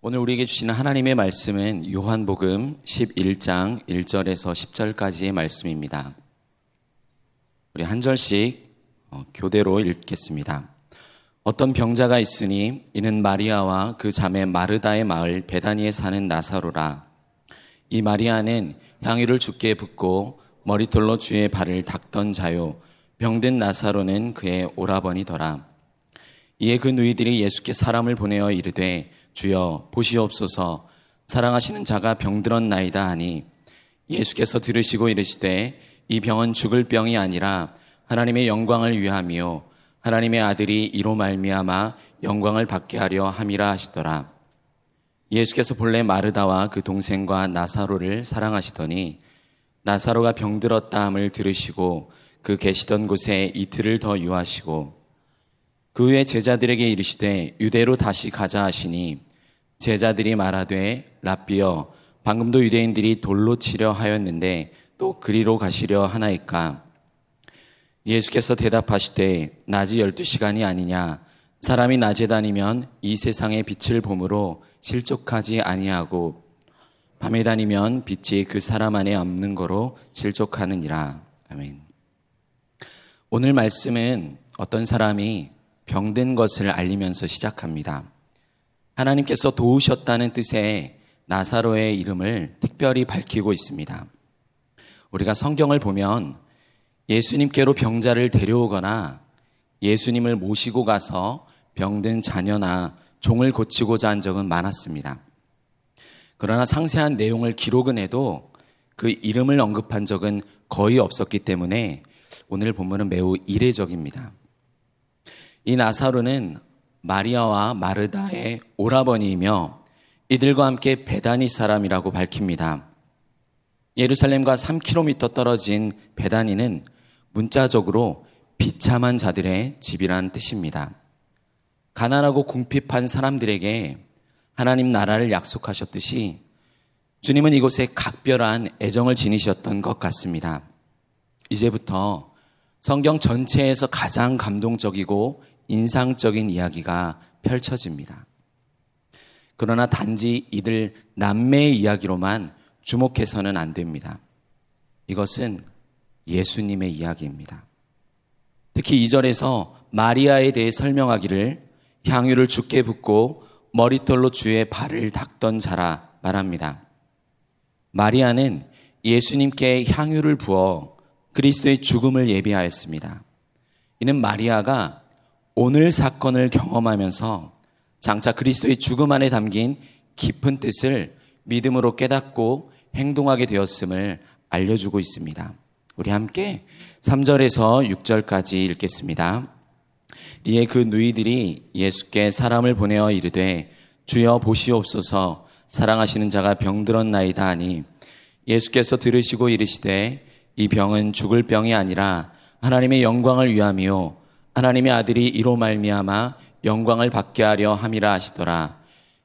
오늘 우리에게 주시는 하나님의 말씀은 요한복음 11장 1절에서 10절까지의 말씀입니다. 우리 한 절씩 어, 교대로 읽겠습니다. 어떤 병자가 있으니 이는 마리아와 그 자매 마르다의 마을 베다니에 사는 나사로라. 이 마리아는 향유를 죽게 붓고 머리털로 주의 발을 닦던 자요. 병든 나사로는 그의 오라버니더라. 이에 그 누이들이 예수께 사람을 보내어 이르되 주여 보시옵소서 사랑하시는 자가 병들었나이다 하니 예수께서 들으시고 이르시되 이 병은 죽을 병이 아니라 하나님의 영광을 위함이요 하나님의 아들이 이로 말미암아 영광을 받게 하려 함이라 하시더라. 예수께서 본래 마르다와 그 동생과 나사로를 사랑하시더니 나사로가 병들었다 함을 들으시고 그 계시던 곳에 이틀을 더 유하시고 그 후에 제자들에게 이르시되 유대로 다시 가자 하시니 제자들이 말하되 라비어 방금도 유대인들이 돌로 치려 하였는데 또 그리로 가시려 하나이까 예수께서 대답하시되 낮이 열두 시간이 아니냐 사람이 낮에 다니면 이 세상의 빛을 봄으로 실족하지 아니하고 밤에 다니면 빛이 그 사람 안에 없는 거로 실족하느니라 아멘. 오늘 말씀은 어떤 사람이 병든 것을 알리면서 시작합니다. 하나님께서 도우셨다는 뜻의 나사로의 이름을 특별히 밝히고 있습니다. 우리가 성경을 보면 예수님께로 병자를 데려오거나 예수님을 모시고 가서 병든 자녀나 종을 고치고자 한 적은 많았습니다. 그러나 상세한 내용을 기록은 해도 그 이름을 언급한 적은 거의 없었기 때문에 오늘 본문은 매우 이례적입니다. 이 나사로는 마리아와 마르다의 오라버니이며 이들과 함께 베다니 사람이라고 밝힙니다. 예루살렘과 3km 떨어진 베다니는 문자적으로 비참한 자들의 집이란 뜻입니다. 가난하고 궁핍한 사람들에게 하나님 나라를 약속하셨듯이 주님은 이곳에 각별한 애정을 지니셨던 것 같습니다. 이제부터 성경 전체에서 가장 감동적이고 인상적인 이야기가 펼쳐집니다. 그러나 단지 이들 남매의 이야기로만 주목해서는 안 됩니다. 이것은 예수님의 이야기입니다. 특히 2절에서 마리아에 대해 설명하기를 향유를 죽게 붓고 머리털로 주의 발을 닦던 자라 말합니다. 마리아는 예수님께 향유를 부어 그리스도의 죽음을 예비하였습니다. 이는 마리아가 오늘 사건을 경험하면서 장차 그리스도의 죽음 안에 담긴 깊은 뜻을 믿음으로 깨닫고 행동하게 되었음을 알려주고 있습니다. 우리 함께 3절에서 6절까지 읽겠습니다. 이에 그 누이들이 예수께 사람을 보내어 이르되 주여 보시옵소서 사랑하시는 자가 병들었나이다 하니 예수께서 들으시고 이르시되 이 병은 죽을 병이 아니라 하나님의 영광을 위함이요 하나님의 아들이 이로 말미암아 영광을 받게 하려 함이라 하시더라.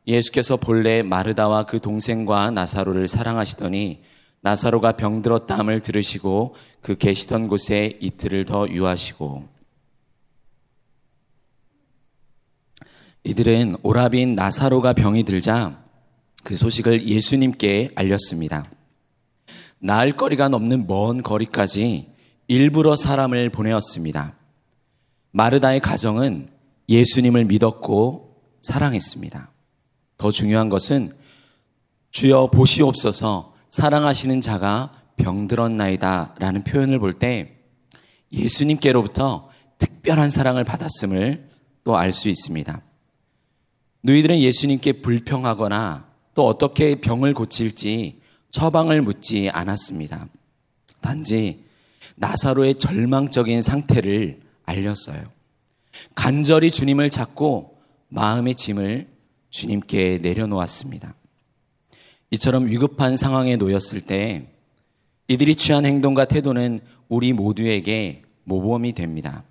예수께서 본래 마르다와 그 동생과 나사로를 사랑하시더니 나사로가 병들었다 함을 들으시고 그 계시던 곳에 이틀을 더 유하시고 이들은 오라빈 나사로가 병이 들자 그 소식을 예수님께 알렸습니다. 나을 거리가 넘는 먼 거리까지 일부러 사람을 보내었습니다. 마르다의 가정은 예수님을 믿었고 사랑했습니다. 더 중요한 것은 주여 보시옵소서 사랑하시는 자가 병들었나이다 라는 표현을 볼 때 예수님께로부터 특별한 사랑을 받았음을 또 알 수 있습니다. 너희들은 예수님께 불평하거나 또 어떻게 병을 고칠지 처방을 묻지 않았습니다. 단지 나사로의 절망적인 상태를 알렸어요. 간절히 주님을 찾고 마음의 짐을 주님께 내려놓았습니다. 이처럼 위급한 상황에 놓였을 때 이들이 취한 행동과 태도는 우리 모두에게 모범이 됩니다.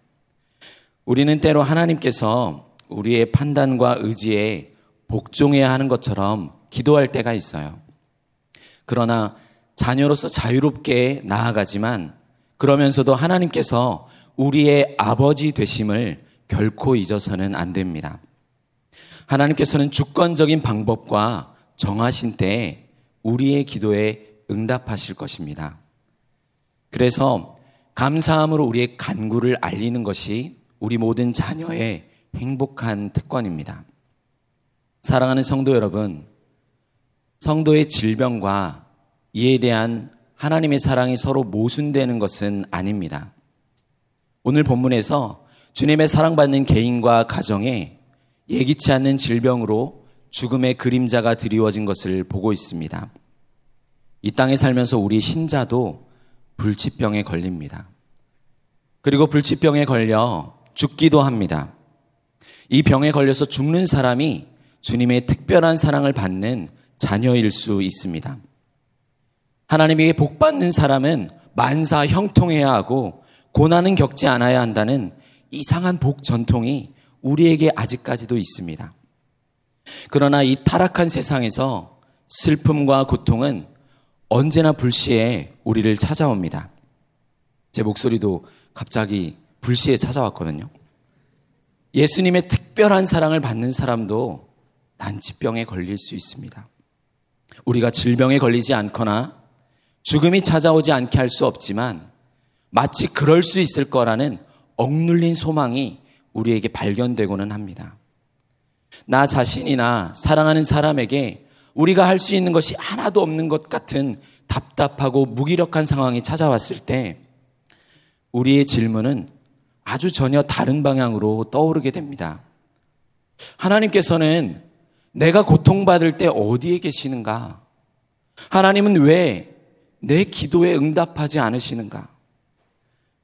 우리는 때로 하나님께서 우리의 판단과 의지에 복종해야 하는 것처럼 기도할 때가 있어요. 그러나 자녀로서 자유롭게 나아가지만 그러면서도 하나님께서 우리의 아버지 되심을 결코 잊어서는 안 됩니다. 하나님께서는 주권적인 방법과 정하신 때에 우리의 기도에 응답하실 것입니다. 그래서 감사함으로 우리의 간구를 알리는 것이 우리 모든 자녀의 행복한 특권입니다. 사랑하는 성도 여러분, 성도의 질병과 이에 대한 하나님의 사랑이 서로 모순되는 것은 아닙니다. 오늘 본문에서 주님의 사랑받는 개인과 가정에 예기치 않는 질병으로 죽음의 그림자가 드리워진 것을 보고 있습니다. 이 땅에 살면서 우리 신자도 불치병에 걸립니다. 그리고 불치병에 걸려 죽기도 합니다. 이 병에 걸려서 죽는 사람이 주님의 특별한 사랑을 받는 자녀일 수 있습니다. 하나님에게 복 받는 사람은 만사 형통해야 하고 고난은 겪지 않아야 한다는 이상한 복 전통이 우리에게 아직까지도 있습니다. 그러나 이 타락한 세상에서 슬픔과 고통은 언제나 불시에 우리를 찾아옵니다. 제 목소리도 갑자기 불시에 찾아왔거든요. 예수님의 특별한 사랑을 받는 사람도 난치병에 걸릴 수 있습니다. 우리가 질병에 걸리지 않거나 죽음이 찾아오지 않게 할 수 없지만 마치 그럴 수 있을 거라는 억눌린 소망이 우리에게 발견되고는 합니다. 나 자신이나 사랑하는 사람에게 우리가 할 수 있는 것이 하나도 없는 것 같은 답답하고 무기력한 상황이 찾아왔을 때 우리의 질문은 아주 전혀 다른 방향으로 떠오르게 됩니다. 하나님께서는 내가 고통받을 때 어디에 계시는가? 하나님은 왜 내 기도에 응답하지 않으시는가?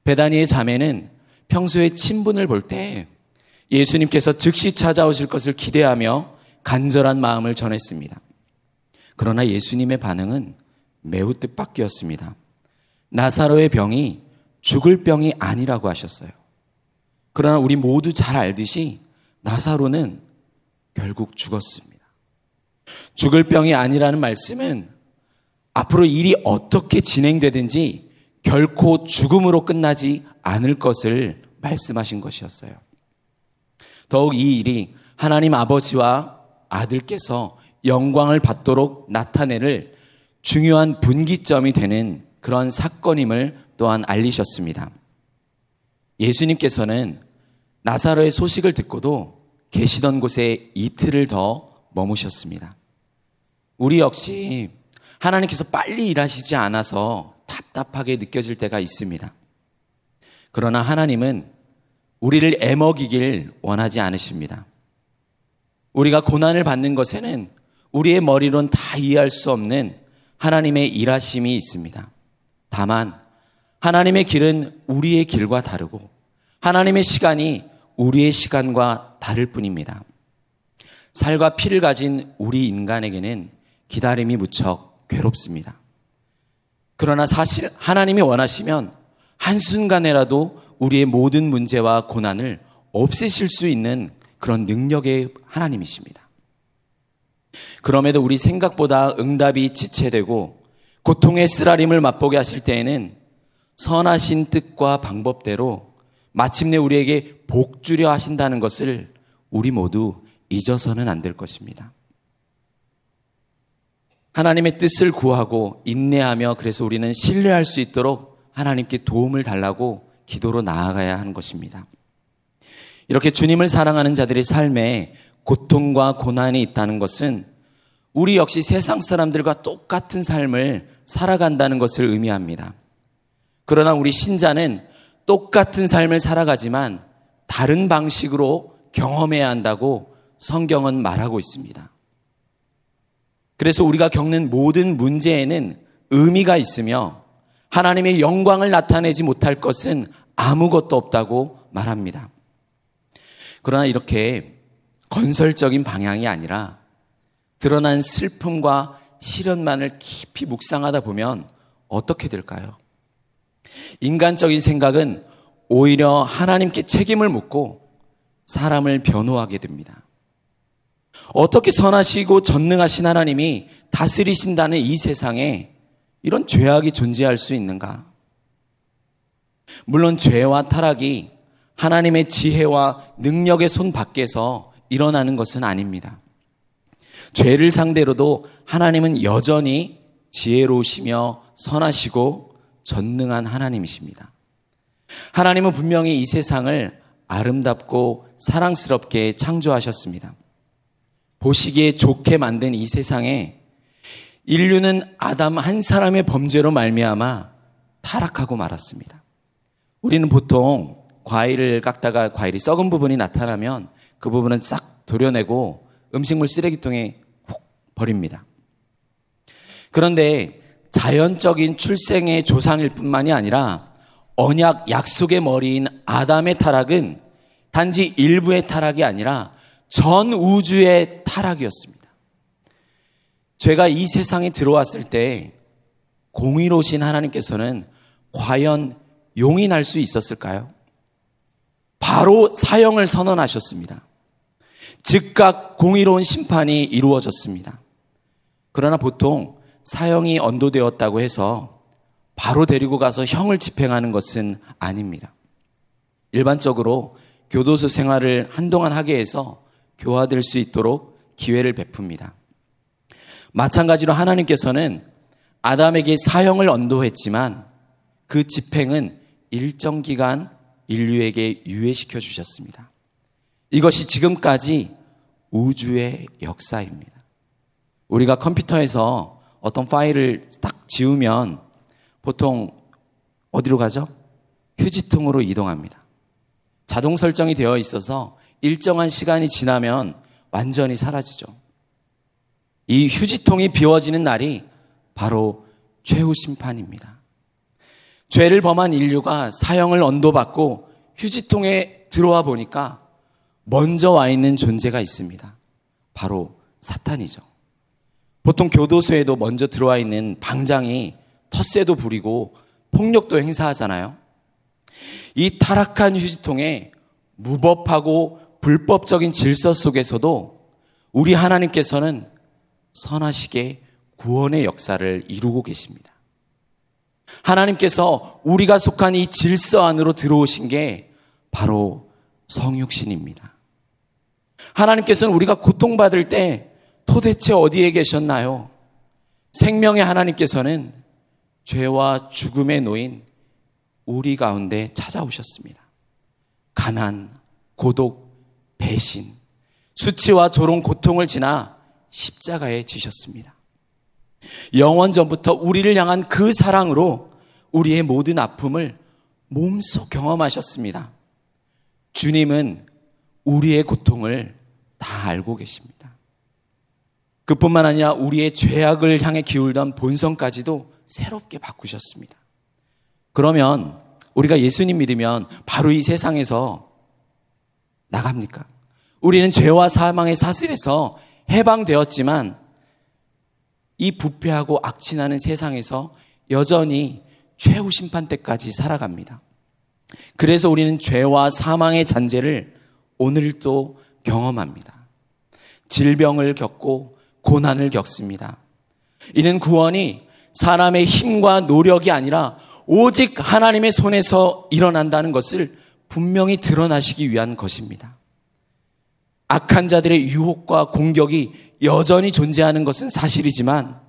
베다니의 자매는 평소에 친분을 볼 때 예수님께서 즉시 찾아오실 것을 기대하며 간절한 마음을 전했습니다. 그러나 예수님의 반응은 매우 뜻밖이었습니다. 나사로의 병이 죽을 병이 아니라고 하셨어요. 그러나 우리 모두 잘 알듯이 나사로는 결국 죽었습니다. 죽을 병이 아니라는 말씀은 앞으로 일이 어떻게 진행되든지 결코 죽음으로 끝나지 않을 것을 말씀하신 것이었어요. 더욱 이 일이 하나님 아버지와 아들께서 영광을 받도록 나타내를 중요한 분기점이 되는 그런 사건임을 또한 알리셨습니다. 예수님께서는 나사로의 소식을 듣고도 계시던 곳에 이틀을 더 머무셨습니다. 우리 역시 하나님께서 빨리 일하시지 않아서 답답하게 느껴질 때가 있습니다. 그러나 하나님은 우리를 애먹이길 원하지 않으십니다. 우리가 고난을 받는 것에는 우리의 머리론 다 이해할 수 없는 하나님의 일하심이 있습니다. 다만 하나님의 길은 우리의 길과 다르고 하나님의 시간이 우리의 시간과 다를 뿐입니다. 살과 피를 가진 우리 인간에게는 기다림이 무척 괴롭습니다. 그러나 사실 하나님이 원하시면 한순간에라도 우리의 모든 문제와 고난을 없애실 수 있는 그런 능력의 하나님이십니다. 그럼에도 우리 생각보다 응답이 지체되고 고통의 쓰라림을 맛보게 하실 때에는 선하신 뜻과 방법대로 마침내 우리에게 복 주려 하신다는 것을 우리 모두 잊어서는 안 될 것입니다. 하나님의 뜻을 구하고 인내하며 그래서 우리는 신뢰할 수 있도록 하나님께 도움을 달라고 기도로 나아가야 하는 것입니다. 이렇게 주님을 사랑하는 자들의 삶에 고통과 고난이 있다는 것은 우리 역시 세상 사람들과 똑같은 삶을 살아간다는 것을 의미합니다. 그러나 우리 신자는 똑같은 삶을 살아가지만 다른 방식으로 경험해야 한다고 성경은 말하고 있습니다. 그래서 우리가 겪는 모든 문제에는 의미가 있으며 하나님의 영광을 나타내지 못할 것은 아무것도 없다고 말합니다. 그러나 이렇게 건설적인 방향이 아니라 드러난 슬픔과 시련만을 깊이 묵상하다 보면 어떻게 될까요? 인간적인 생각은 오히려 하나님께 책임을 묻고 사람을 변호하게 됩니다. 어떻게 선하시고 전능하신 하나님이 다스리신다는 이 세상에 이런 죄악이 존재할 수 있는가? 물론 죄와 타락이 하나님의 지혜와 능력의 손 밖에서 일어나는 것은 아닙니다. 죄를 상대로도 하나님은 여전히 지혜로우시며 선하시고 전능한 하나님이십니다. 하나님은 분명히 이 세상을 아름답고 사랑스럽게 창조하셨습니다. 보시기에 좋게 만든 이 세상에 인류는 아담 한 사람의 범죄로 말미암아 타락하고 말았습니다. 우리는 보통 과일을 깎다가 과일이 썩은 부분이 나타나면 그 부분은 싹 도려내고 음식물 쓰레기통에 훅 버립니다. 그런데 자연적인 출생의 조상일 뿐만이 아니라 언약 약속의 머리인 아담의 타락은 단지 일부의 타락이 아니라 전 우주의 타락이었습니다. 죄가 이 세상에 들어왔을 때 공의로우신 하나님께서는 과연 용인할 수 있었을까요? 바로 사형을 선언하셨습니다. 즉각 공의로운 심판이 이루어졌습니다. 그러나 보통 사형이 언도되었다고 해서 바로 데리고 가서 형을 집행하는 것은 아닙니다. 일반적으로 교도소 생활을 한동안 하게 해서 교화될 수 있도록 기회를 베풉니다. 마찬가지로 하나님께서는 아담에게 사형을 언도했지만 그 집행은 일정 기간 인류에게 유예시켜 주셨습니다. 이것이 지금까지 우주의 역사입니다. 우리가 컴퓨터에서 어떤 파일을 딱 지우면 보통 어디로 가죠? 휴지통으로 이동합니다. 자동 설정이 되어 있어서 일정한 시간이 지나면 완전히 사라지죠. 이 휴지통이 비워지는 날이 바로 최후 심판입니다. 죄를 범한 인류가 사형을 언도받고 휴지통에 들어와 보니까 먼저 와 있는 존재가 있습니다. 바로 사탄이죠. 보통 교도소에도 먼저 들어와 있는 방장이 텃세도 부리고 폭력도 행사하잖아요. 이 타락한 휴지통에 무법하고 불법적인 질서 속에서도 우리 하나님께서는 선하시게 구원의 역사를 이루고 계십니다. 하나님께서 우리가 속한 이 질서 안으로 들어오신 게 바로 성육신입니다. 하나님께서는 우리가 고통받을 때 도대체 어디에 계셨나요? 생명의 하나님께서는 죄와 죽음에 놓인 우리 가운데 찾아오셨습니다. 가난, 고독, 배신, 수치와 조롱, 고통을 지나 십자가에 지셨습니다. 영원 전부터 우리를 향한 그 사랑으로 우리의 모든 아픔을 몸소 경험하셨습니다. 주님은 우리의 고통을 다 알고 계십니다. 그뿐만 아니라 우리의 죄악을 향해 기울던 본성까지도 새롭게 바꾸셨습니다. 그러면 우리가 예수님 믿으면 바로 이 세상에서 나갑니까? 우리는 죄와 사망의 사슬에서 해방되었지만 이 부패하고 악취나는 세상에서 여전히 최후 심판 때까지 살아갑니다. 그래서 우리는 죄와 사망의 잔재를 오늘도 경험합니다. 질병을 겪고 고난을 겪습니다. 이는 구원이 사람의 힘과 노력이 아니라 오직 하나님의 손에서 일어난다는 것을 분명히 드러나시기 위한 것입니다. 악한 자들의 유혹과 공격이 여전히 존재하는 것은 사실이지만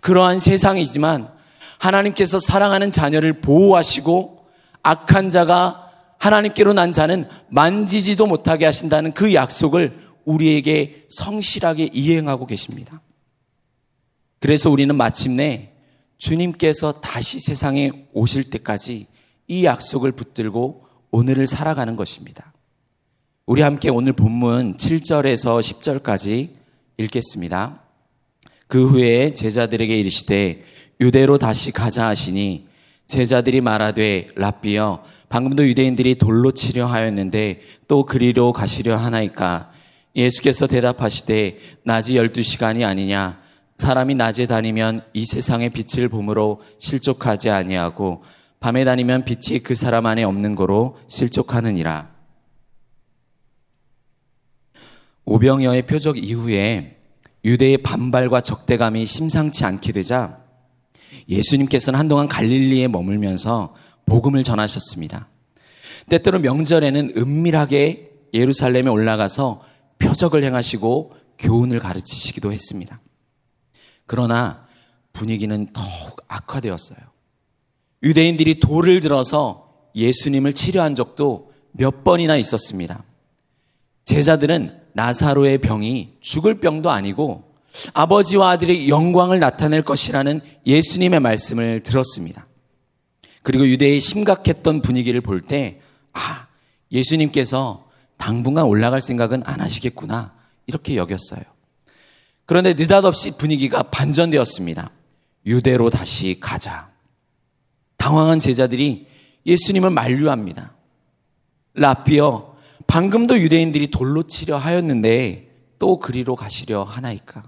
그러한 세상이지만 하나님께서 사랑하는 자녀를 보호하시고 악한 자가 하나님께로 난 자는 만지지도 못하게 하신다는 그 약속을 우리에게 성실하게 이행하고 계십니다. 그래서 우리는 마침내 주님께서 다시 세상에 오실 때까지 이 약속을 붙들고 오늘을 살아가는 것입니다. 우리 함께 오늘 본문 7절에서 10절까지 읽겠습니다. 그 후에 제자들에게 이르시되 유대로 다시 가자 하시니 제자들이 말하되 랍비여 방금도 유대인들이 돌로 치려 하였는데 또 그리로 가시려 하나이까 예수께서 대답하시되 낮이 열두 시간이 아니냐 사람이 낮에 다니면 이 세상의 빛을 봄으로 실족하지 아니하고 밤에 다니면 빛이 그 사람 안에 없는 거로 실족하느니라. 오병여의 표적 이후에 유대의 반발과 적대감이 심상치 않게 되자 예수님께서는 한동안 갈릴리에 머물면서 복음을 전하셨습니다. 때때로 명절에는 은밀하게 예루살렘에 올라가서 표적을 행하시고 교훈을 가르치시기도 했습니다. 그러나 분위기는 더욱 악화되었어요. 유대인들이 돌을 들어서 예수님을 치료한 적도 몇 번이나 있었습니다. 제자들은 나사로의 병이 죽을 병도 아니고 아버지와 아들의 영광을 나타낼 것이라는 예수님의 말씀을 들었습니다. 그리고 유대의 심각했던 분위기를 볼 때, 아, 예수님께서 당분간 올라갈 생각은 안 하시겠구나. 이렇게 여겼어요. 그런데 느닷없이 분위기가 반전되었습니다. 유대로 다시 가자. 당황한 제자들이 예수님을 만류합니다. 라피어, 방금도 유대인들이 돌로 치려 하였는데 또 그리로 가시려 하나이까?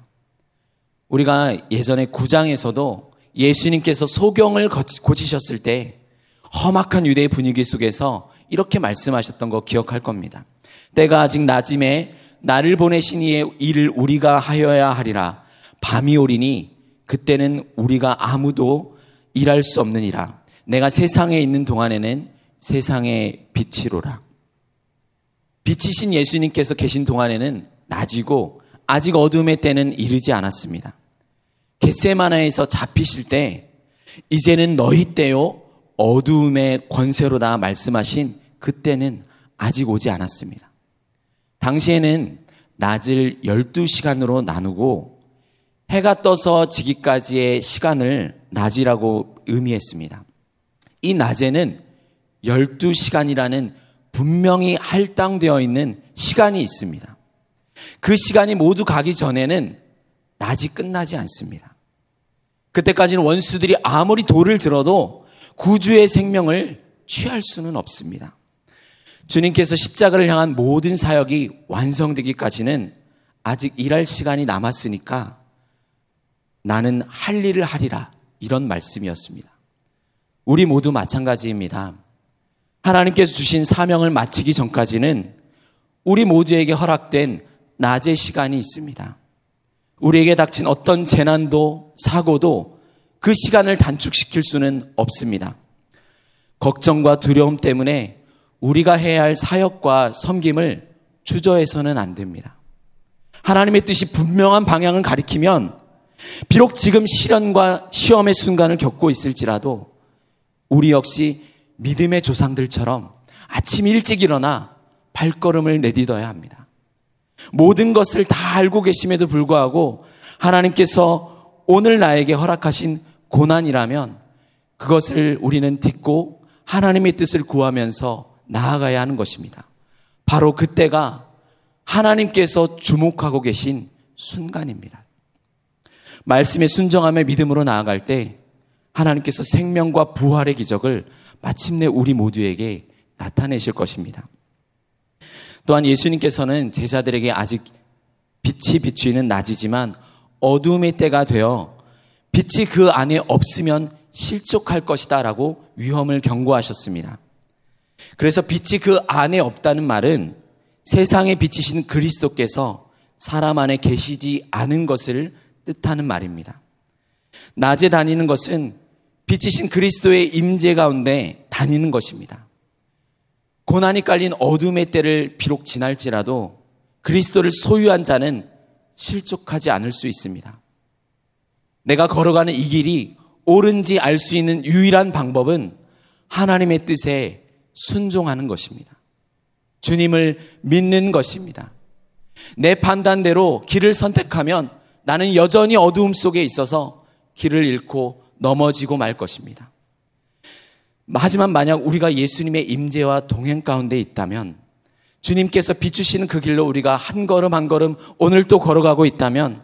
우리가 예전에 구장에서도 예수님께서 소경을 고치셨을 때 험악한 유대의 분위기 속에서 이렇게 말씀하셨던 거 기억할 겁니다. 때가 아직 낮임에 나를 보내신 이의 일을 우리가 하여야 하리라. 밤이 오리니 그때는 우리가 아무도 일할 수 없느니라. 내가 세상에 있는 동안에는 세상의 빛이로라. 빛이신 예수님께서 계신 동안에는 낮이고 아직 어둠의 때는 이르지 않았습니다. 겟세마나에서 잡히실 때 이제는 너희 때요 어두움의 권세로다 말씀하신 그때는 아직 오지 않았습니다. 당시에는 낮을 12시간으로 나누고 해가 떠서 지기까지의 시간을 낮이라고 의미했습니다. 이 낮에는 12시간이라는 분명히 할당되어 있는 시간이 있습니다. 그 시간이 모두 가기 전에는 낮이 끝나지 않습니다. 그때까지는 원수들이 아무리 돌을 들어도 구주의 생명을 취할 수는 없습니다. 주님께서 십자가를 향한 모든 사역이 완성되기까지는 아직 일할 시간이 남았으니까 나는 할 일을 하리라. 이런 말씀이었습니다. 우리 모두 마찬가지입니다. 하나님께서 주신 사명을 마치기 전까지는 우리 모두에게 허락된 낮의 시간이 있습니다. 우리에게 닥친 어떤 재난도 사고도 그 시간을 단축시킬 수는 없습니다. 걱정과 두려움 때문에 우리가 해야 할 사역과 섬김을 주저해서는 안 됩니다. 하나님의 뜻이 분명한 방향을 가리키면 비록 지금 시련과 시험의 순간을 겪고 있을지라도 우리 역시 믿음의 조상들처럼 아침 일찍 일어나 발걸음을 내딛어야 합니다. 모든 것을 다 알고 계심에도 불구하고 하나님께서 오늘 나에게 허락하신 고난이라면 그것을 우리는 딛고 하나님의 뜻을 구하면서 나아가야 하는 것입니다. 바로 그때가 하나님께서 주목하고 계신 순간입니다. 말씀에 순정함의 믿음으로 나아갈 때 하나님께서 생명과 부활의 기적을 마침내 우리 모두에게 나타내실 것입니다. 또한 예수님께서는 제자들에게 아직 빛이 비추이는 낮이지만 어둠의 때가 되어 빛이 그 안에 없으면 실족할 것이다 라고 위험을 경고하셨습니다. 그래서 빛이 그 안에 없다는 말은 세상에 비치신 그리스도께서 사람 안에 계시지 않은 것을 뜻하는 말입니다. 낮에 다니는 것은 빛이신 그리스도의 임재 가운데 다니는 것입니다. 고난이 깔린 어둠의 때를 비록 지날지라도 그리스도를 소유한 자는 실족하지 않을 수 있습니다. 내가 걸어가는 이 길이 옳은지 알 수 있는 유일한 방법은 하나님의 뜻에 순종하는 것입니다. 주님을 믿는 것입니다. 내 판단대로 길을 선택하면 나는 여전히 어두움 속에 있어서 길을 잃고 넘어지고 말 것입니다. 하지만 만약 우리가 예수님의 임재와 동행 가운데 있다면 주님께서 비추시는 그 길로 우리가 한 걸음 한 걸음 오늘 또 걸어가고 있다면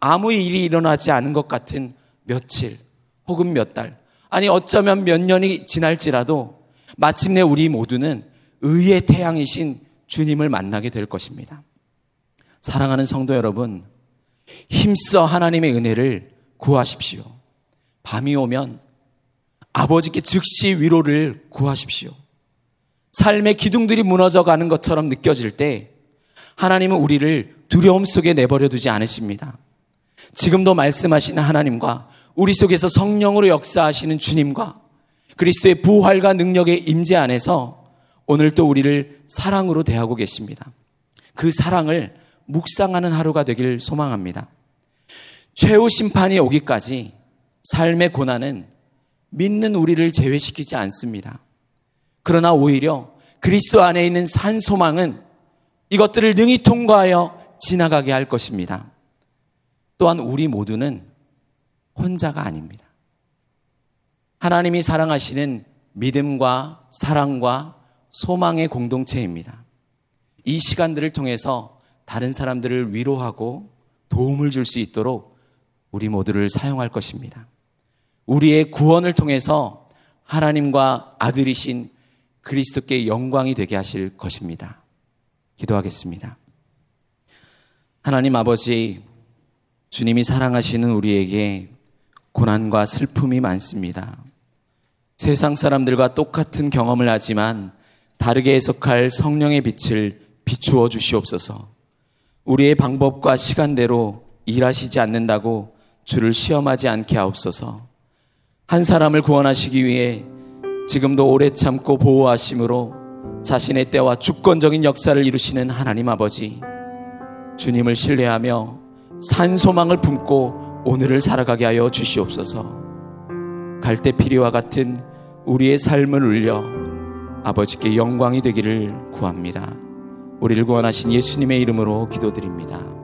아무 일이 일어나지 않은 것 같은 며칠 혹은 몇 달, 아니 어쩌면 몇 년이 지날지라도 마침내 우리 모두는 의의 태양이신 주님을 만나게 될 것입니다. 사랑하는 성도 여러분, 힘써 하나님의 은혜를 구하십시오. 밤이 오면 아버지께 즉시 위로를 구하십시오. 삶의 기둥들이 무너져 가는 것처럼 느껴질 때 하나님은 우리를 두려움 속에 내버려 두지 않으십니다. 지금도 말씀하시는 하나님과 우리 속에서 성령으로 역사하시는 주님과 그리스도의 부활과 능력의 임재 안에서 오늘 또 우리를 사랑으로 대하고 계십니다. 그 사랑을 묵상하는 하루가 되길 소망합니다. 최후 심판이 오기까지 삶의 고난은 믿는 우리를 제외시키지 않습니다. 그러나 오히려 그리스도 안에 있는 산 소망은 이것들을 능히 통과하여 지나가게 할 것입니다. 또한 우리 모두는 혼자가 아닙니다. 하나님이 사랑하시는 믿음과 사랑과 소망의 공동체입니다. 이 시간들을 통해서 다른 사람들을 위로하고 도움을 줄 수 있도록 우리 모두를 사용할 것입니다. 우리의 구원을 통해서 하나님과 아들이신 그리스도께 영광이 되게 하실 것입니다. 기도하겠습니다. 하나님 아버지, 주님이 사랑하시는 우리에게 고난과 슬픔이 많습니다. 세상 사람들과 똑같은 경험을 하지만 다르게 해석할 성령의 빛을 비추어 주시옵소서. 우리의 방법과 시간대로 일하시지 않는다고 주를 시험하지 않게 하옵소서. 한 사람을 구원하시기 위해 지금도 오래 참고 보호하심으로 자신의 때와 주권적인 역사를 이루시는 하나님 아버지. 주님을 신뢰하며 산 소망을 품고 오늘을 살아가게 하여 주시옵소서. 갈대피리와 같은 우리의 삶을 울려 아버지께 영광이 되기를 구합니다. 우리를 구원하신 예수님의 이름으로 기도드립니다.